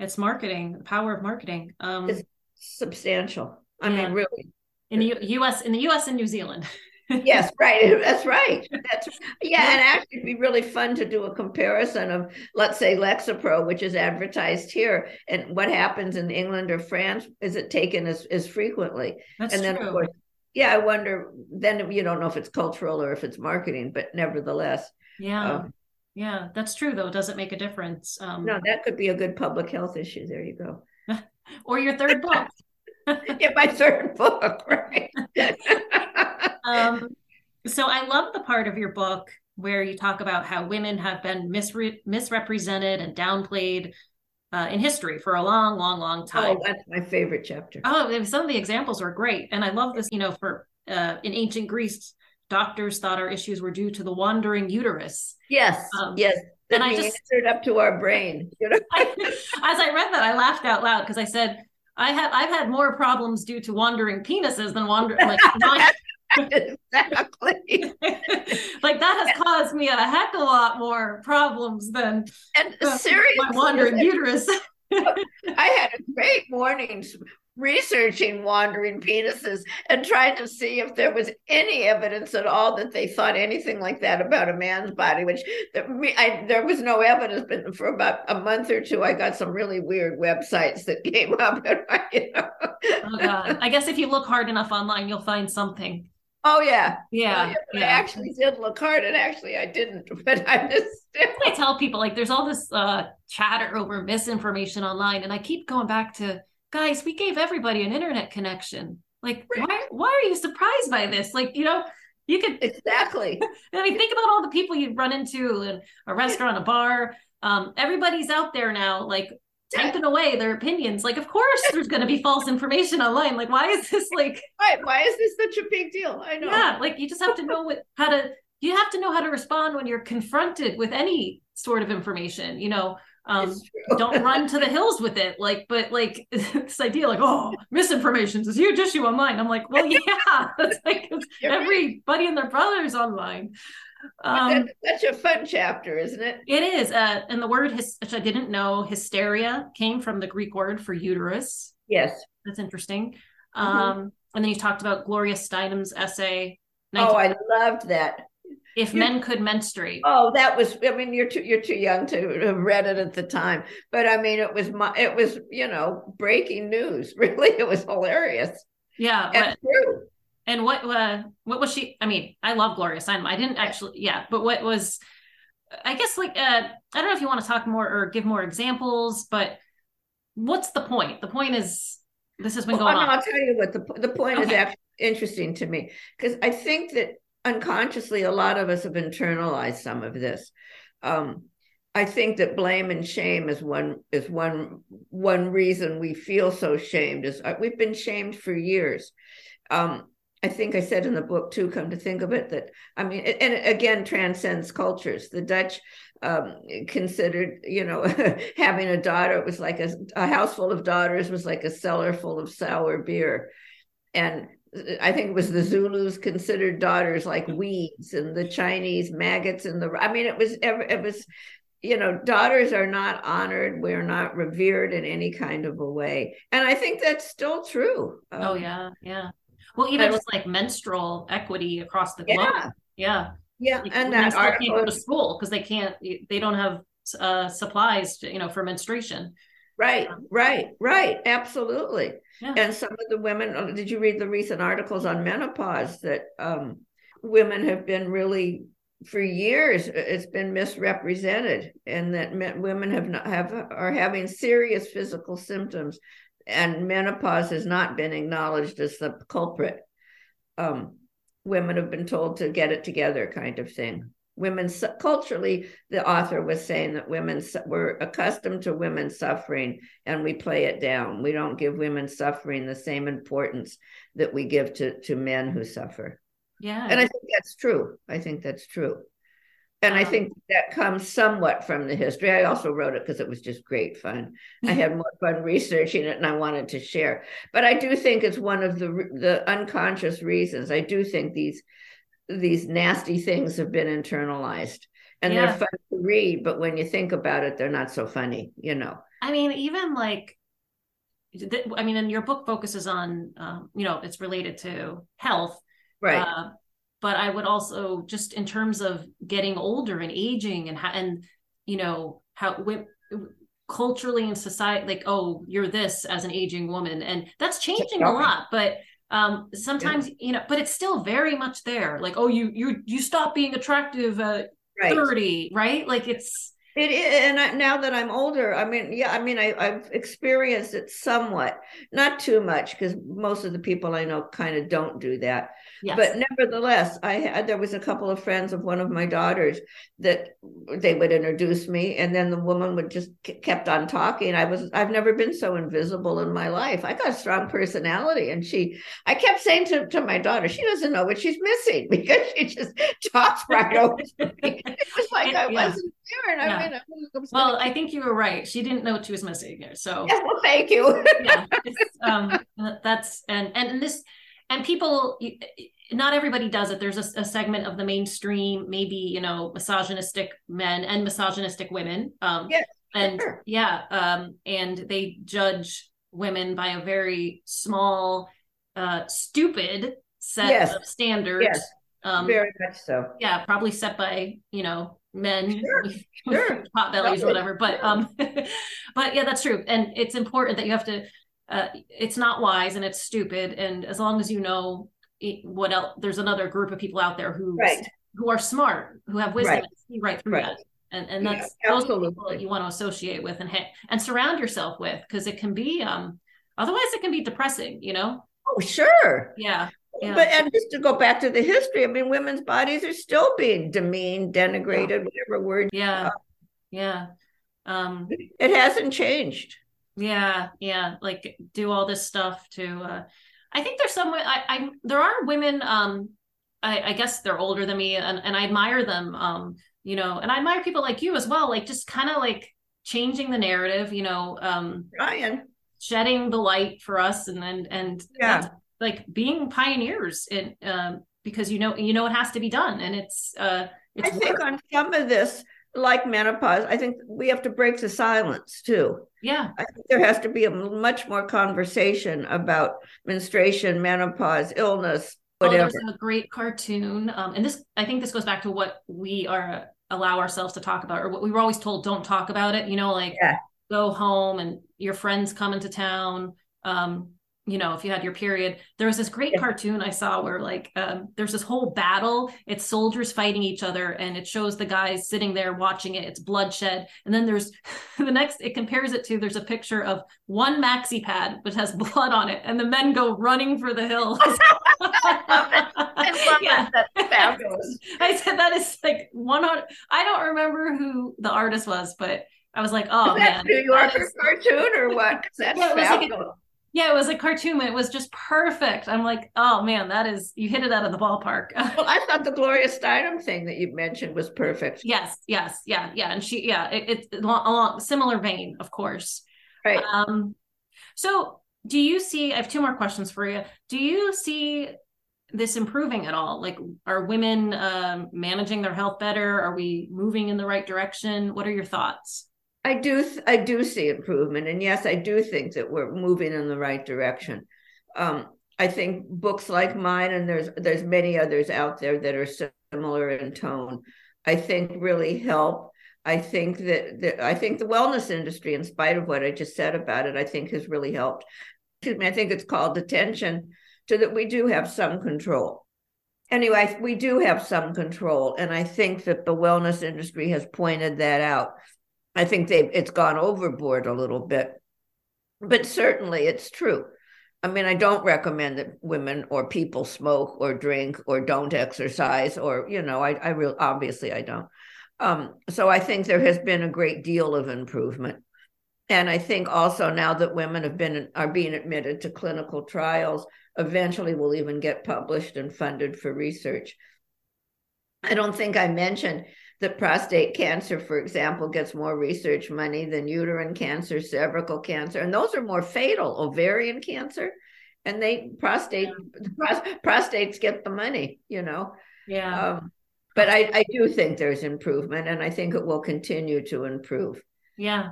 A: it's marketing, the power of marketing. Um
B: it's substantial. I yeah. mean, really.
A: In the U- US in the US and New Zealand.
B: yes, right. That's right. That's yeah, and actually it'd be really fun to do a comparison of let's say Lexapro, which is advertised here, and what happens in England or France. Is it taken as, as frequently?
A: That's
B: and then
A: true.
B: of course, yeah, I wonder then you don't know if it's cultural or if it's marketing, but nevertheless.
A: Yeah. Um, yeah, that's true though. Does it make a difference?
B: Um, no, that could be a good public health issue. There you go.
A: or your third book.
B: yeah, my third book, right?
A: Um, so I love the part of your book where you talk about how women have been misre- misrepresented and downplayed uh, in history for a long, long, long time.
B: Oh, that's my favorite chapter.
A: Oh, some of the examples are great, and I love this. You know, for uh, in ancient Greece, doctors thought our issues were due to the wandering uterus.
B: Yes, um, yes. and I just answered up to our brain. You know?
A: I, as I read that, I laughed out loud because I said, "I have I've had more problems due to wandering penises than wandering like."
B: exactly.
A: like that has caused me a heck of a lot more problems than
B: and seriously,
A: my wandering uterus.
B: I had a great morning researching wandering penises and trying to see if there was any evidence at all that they thought anything like that about a man's body. Which I, there was no evidence, but for about a month or two, I got some really weird websites that came up. And I, you know.
A: oh God! I guess if you look hard enough online, you'll find something.
B: Oh yeah,
A: yeah,
B: oh, yeah, yeah. I actually did look hard, and actually I didn't, but I just.
A: I tell people like there's all this uh, chatter over misinformation online, and I keep going back to guys. We gave everybody an internet connection. Like, right. why? Why are you surprised by this? Like, you know, you could
B: exactly.
A: I mean, think about all the people you run into in a restaurant, a bar. Um, everybody's out there now, like typing away their opinions. Like, of course, there's going to be false information online. Like, why is this like?
B: Right? Why is this such a big deal? I know.
A: Yeah, like you just have to know what how to. You have to know how to respond when you're confronted with any sort of information. You know, um, don't run to the hills with it. Like, but like this idea, like, oh, misinformation is a huge issue online. I'm like, well, yeah, it's like everybody and their brothers online.
B: Um, that's such a fun chapter, isn't it?
A: It is. Uh, and the word, his, which I didn't know, hysteria came from the Greek word for uterus.
B: Yes.
A: That's interesting. Mm-hmm. Um, and then you talked about Gloria Steinem's essay.
B: 19- oh, I loved that.
A: If you, men could menstruate.
B: Oh, that was. I mean, you're too you're too young to have read it at the time, but I mean, it was my it was you know breaking news. Really, it was hilarious.
A: Yeah, but, true. And what uh, what was she? I mean, I love Gloria Steinem. I didn't actually, yeah, but what was? I guess like uh, I don't know if you want to talk more or give more examples, but what's the point? The point is this has been well, going on.
B: I'll tell you what the the point okay. is actually interesting to me because I think that unconsciously a lot of us have internalized some of this. Um, I think that blame and shame is one is one one reason we feel so shamed. Is uh, we've been shamed for years. Um, I think I said in the book too, come to think of it, that I mean, and again transcends cultures. The Dutch um, considered, you know, having a daughter, it was like a, a house full of daughters was like a cellar full of sour beer. And I think it was the Zulus considered daughters like weeds and the Chinese maggots and the, I mean, it was, it was, you know, daughters are not honored. We're not revered in any kind of a way. And I think that's still true.
A: Oh, um, yeah. Yeah. Well, even just like menstrual equity across the globe. Yeah.
B: Yeah.
A: Yeah. Like, and that article can't go to school because they can't, they don't have uh, supplies, to, you know, for menstruation.
B: Right, um, right, right. Absolutely. Yeah. And some of the women, uh, did you read the recent articles on menopause that um, women have been really for years it's been misrepresented and that men, women have not have are having serious physical symptoms and menopause has not been acknowledged as the culprit. Um, women have been told to get it together, kind of thing. Women culturally, the author was saying that women were accustomed to women suffering, and we play it down. We don't give women suffering the same importance that we give to to men who suffer.
A: Yeah,
B: and I think that's true. I think that's true. And I um, think that comes somewhat from the history. I also wrote it because it was just great fun. I had more fun researching it and I wanted to share. But I do think it's one of the the unconscious reasons. I do think these these nasty things have been internalized and yeah. they're fun to read, but when you think about it, they're not so funny, you know.
A: I mean, even like I mean, and your book focuses on, um, you know, it's related to health,
B: right? Uh,
A: but I would also just in terms of getting older and aging and how and you know how culturally and society like oh you're this as an aging woman and that's changing a lot but um sometimes yeah. you know but it's still very much there like oh you you you stop being attractive at right. 30 right like it's
B: it is, and I, now that I'm older, I mean, yeah, I mean, I, I've experienced it somewhat, not too much, because most of the people I know kind of don't do that. Yes. But nevertheless, I had there was a couple of friends of one of my daughters that they would introduce me, and then the woman would just kept on talking. I was I've never been so invisible in my life. I got a strong personality, and she I kept saying to, to my daughter, she doesn't know what she's missing because she just talks right over me. It was like I yeah. wasn't there, and yeah. I mean,
A: I well, I think you were right. She didn't know what she was missing here. So
B: yeah, well, thank you.
A: yeah, um, that's and and this and people not everybody does it there's a, a, segment of the mainstream maybe you know misogynistic men and misogynistic women um
B: yes,
A: and sure. yeah um and they judge women by a very small uh stupid set yes. of standards
B: yes. um very much so
A: yeah probably set by you know men sure. with, sure. pot bellies or whatever but um but yeah that's true and it's important that you have to uh, it's not wise and it's stupid. And as long as you know what else there's another group of people out there who
B: right.
A: who are smart who have wisdom
B: Right.
A: and see right through
B: Right.
A: that and and
B: Yeah,
A: that's those are the people that you want to associate with and ha- and surround yourself with because it can be um otherwise it can be depressing you know
B: Oh, sure.
A: yeah yeah
B: But and just to go back to the history, I mean, women's bodies are still being demeaned, denigrated, whatever word.
A: yeah yeah um
B: It hasn't changed.
A: Yeah, yeah, like do all this stuff to uh I think there's some I I there are women um I I guess they're older than me and and I admire them um you know and I admire people like you as well like just kind of like changing the narrative, you know, um
B: Ryan.
A: shedding the light for us and and and
B: Yeah.
A: like being pioneers in um because you know you know it has to be done and it's uh it's
B: I think on some of this, like menopause, I think we have to break the silence too.
A: yeah
B: I think there has to be a much more conversation about menstruation, menopause, illness,
A: Oh,
B: whatever.
A: there's a great cartoon, um, and this I think this goes back to what we are allow ourselves to talk about, or what we were always told: don't talk about it. You know, like
B: Yeah.
A: go home and your friends come into town. Um, you know, if you had your period, there was this great
B: Yeah.
A: cartoon I saw where like um, there's this whole battle. It's soldiers fighting each other, and it shows the guys sitting there watching it. It's bloodshed, and then there's the next. It compares it to there's a picture of one maxi pad which has blood on it, and the men go running for the hills.
B: I love
A: Yeah.
B: that. That's fabulous.
A: I said that is like one hundred. I don't remember who the artist was, but I was like, oh man,
B: New Yorker
A: is-
B: cartoon or what? That's
A: Yeah, it was like a-
B: fabulous.
A: Yeah, it was a cartoon. It was just perfect. I'm like, oh man, that is you hit it out of the ballpark.
B: well, I thought the Gloria Steinem thing that you mentioned was perfect.
A: yes, yes, yeah, yeah, and she, yeah, it, it's along, along similar vein, of course.
B: Right.
A: Um, so do you see? I have two more questions for you. Do you see this improving at all? Like, are women um, managing their health better? Are we moving in the right direction? What are your thoughts?
B: I do I do see improvement, and yes, I do think that we're moving in the right direction. Um, I think books like mine, and there's there's many others out there that are similar in tone. I think really help. I think that, that I think the wellness industry, in spite of what I just said about it, I think has really helped. Excuse me. I think it's called attention to that we do have some control. Anyway, we do have some control, and I think that the wellness industry has pointed that out. I think they it's gone overboard a little bit, but certainly it's true. I mean, I don't recommend that women or people smoke or drink or don't exercise or you know, I I real obviously I don't. Um, so I think there has been a great deal of improvement, and I think also now that women have been are being admitted to clinical trials, eventually will even get published and funded for research. I don't think I mentioned that prostate cancer, for example, gets more research money than uterine cancer, cervical cancer, and those are more fatal. Ovarian cancer, and they prostate pros, prostates get the money, you know.
A: Yeah.
B: Um, but I, I do think there's improvement, and I think it will continue to improve.
A: Yeah.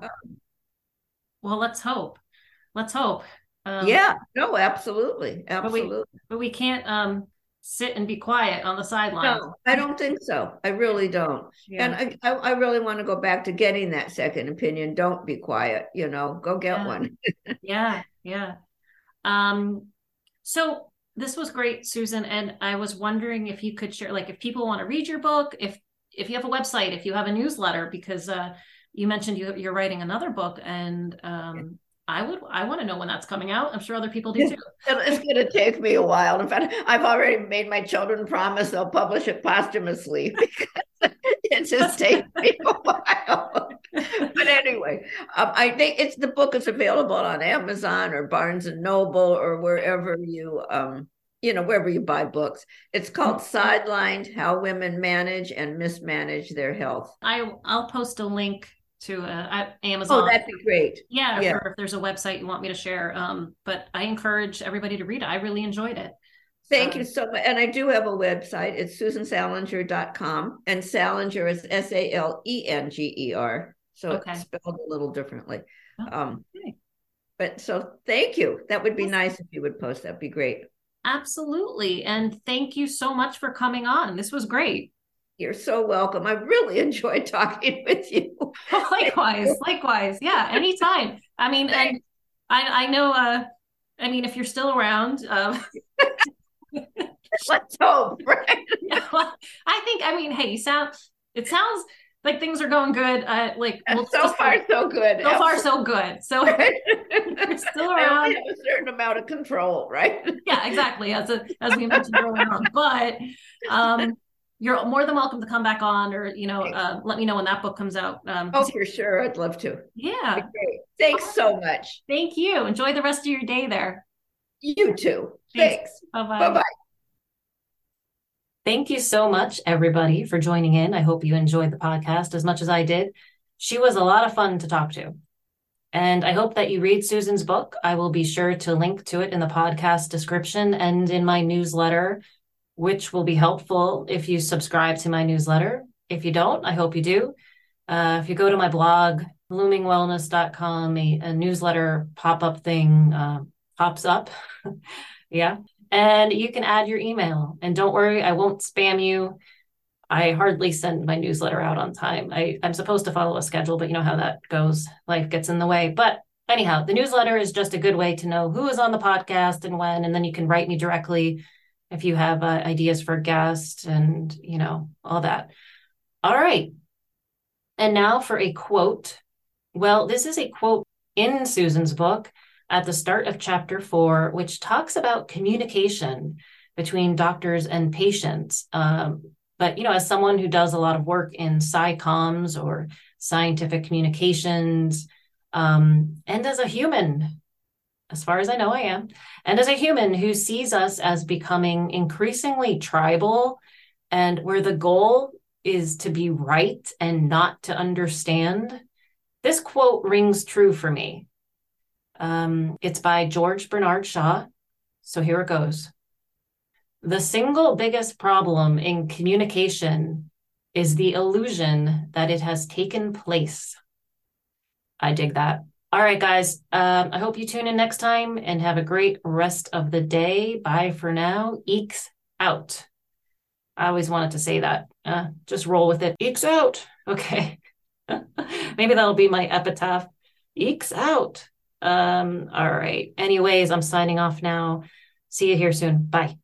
A: Well, let's hope. Let's hope. Um,
B: yeah, no, absolutely,
A: But we-
B: absolutely.
A: But we can't um sit and be quiet on the sidelines.
B: No, I don't think so. I really don't.
A: Yeah.
B: And I, I, I really want to go back to getting that second opinion. Don't be quiet. You know, go get
A: Yeah.
B: one.
A: yeah, yeah. Um, so this was great, Susan, and I was wondering if you could share, like, if people want to read your book, if if you have a website, if you have a newsletter, because uh, you mentioned you, you're writing another book, and um, I would I want to know when that's coming out. I'm sure other people do too.
B: It's going to take me a while. In fact, I've already made my children promise they'll publish it posthumously because it just takes me a while. but anyway, um, I think it's the book is available on Amazon or Barnes and Noble or wherever you um you know wherever you buy books. It's called Sidelined: How Women Manage and Mismanage Their Health.
A: I I'll post a link to uh, Amazon.
B: Oh, that'd be great.
A: yeah,
B: yeah.
A: or if there's a website you want me to share. Um, but I encourage everybody to read it. I really enjoyed it.
B: Thank
A: Um,
B: you so much. And I do have a website. It's susansalenger.com. And Salenger is S A L E N G E R. So
A: Okay.
B: it's spelled a little differently.
A: Oh,
B: Um,
A: okay.
B: but so thank you. That would be
A: Yes.
B: nice if you would post. That'd be great.
A: Absolutely. And thank you so much for coming on. This was great.
B: You're so welcome. I really enjoyed talking with you.
A: likewise, likewise. Yeah, anytime. I mean, and I I know uh I mean if you're still around, um
B: Let's hope, right?
C: yeah, well, I think. I mean, hey, you sound. It sounds like things are going good. Uh, like
B: we'll so far, so good.
C: So far, so good. So right?
B: still around a certain amount of control, right?
C: yeah, exactly. As a, as we mentioned earlier on, but um, you're more than welcome to come back on, or you know, uh, let me know when that book comes out.
B: Um, oh, for sure, I'd love to.
C: Yeah.
B: Thanks so much.
C: Thank you. Enjoy the rest of your day there.
B: You too. Thanks. Thanks.
C: Bye bye. Bye bye.
A: Thank you so much, everybody, for joining in. I hope you enjoyed the podcast as much as I did. She was a lot of fun to talk to. And I hope that you read Susan's book. I will be sure to link to it in the podcast description and in my newsletter, which will be helpful if you subscribe to my newsletter. If you don't, I hope you do. Uh, if you go to my blog, bloomingwellness.com, a, a newsletter pop up thing uh, pops up. yeah and you can add your email. And don't worry, I won't spam you. I hardly send my newsletter out on time. I, I'm supposed to follow a schedule, but you know how that goes. Life gets in the way. But anyhow, the newsletter is just a good way to know who is on the podcast and when, and then you can write me directly if you have uh, ideas for guests and you know all that. All right. And now for a quote. Well, this is a quote in Susan's book at the start of chapter four, which talks about communication between doctors and patients. Um, but you know, as someone who does a lot of work in SciComms or scientific communications, um, and as a human, as far as I know, I am, and as a human who sees us as becoming increasingly tribal, and where the goal is to be right and not to understand. This quote rings true for me. Um, it's by George Bernard Shaw. So here it goes. The single biggest problem in communication is the illusion that it has taken place. I dig that. All right, guys. Um, I hope you tune in next time and have a great rest of the day. Bye for now. Eeks out. I always wanted to say that. Uh, just roll with it. Eeks out. Okay. Maybe that'll be my epitaph. Eeks out. Um, all right. Anyways, I'm signing off now. See you here soon. Bye.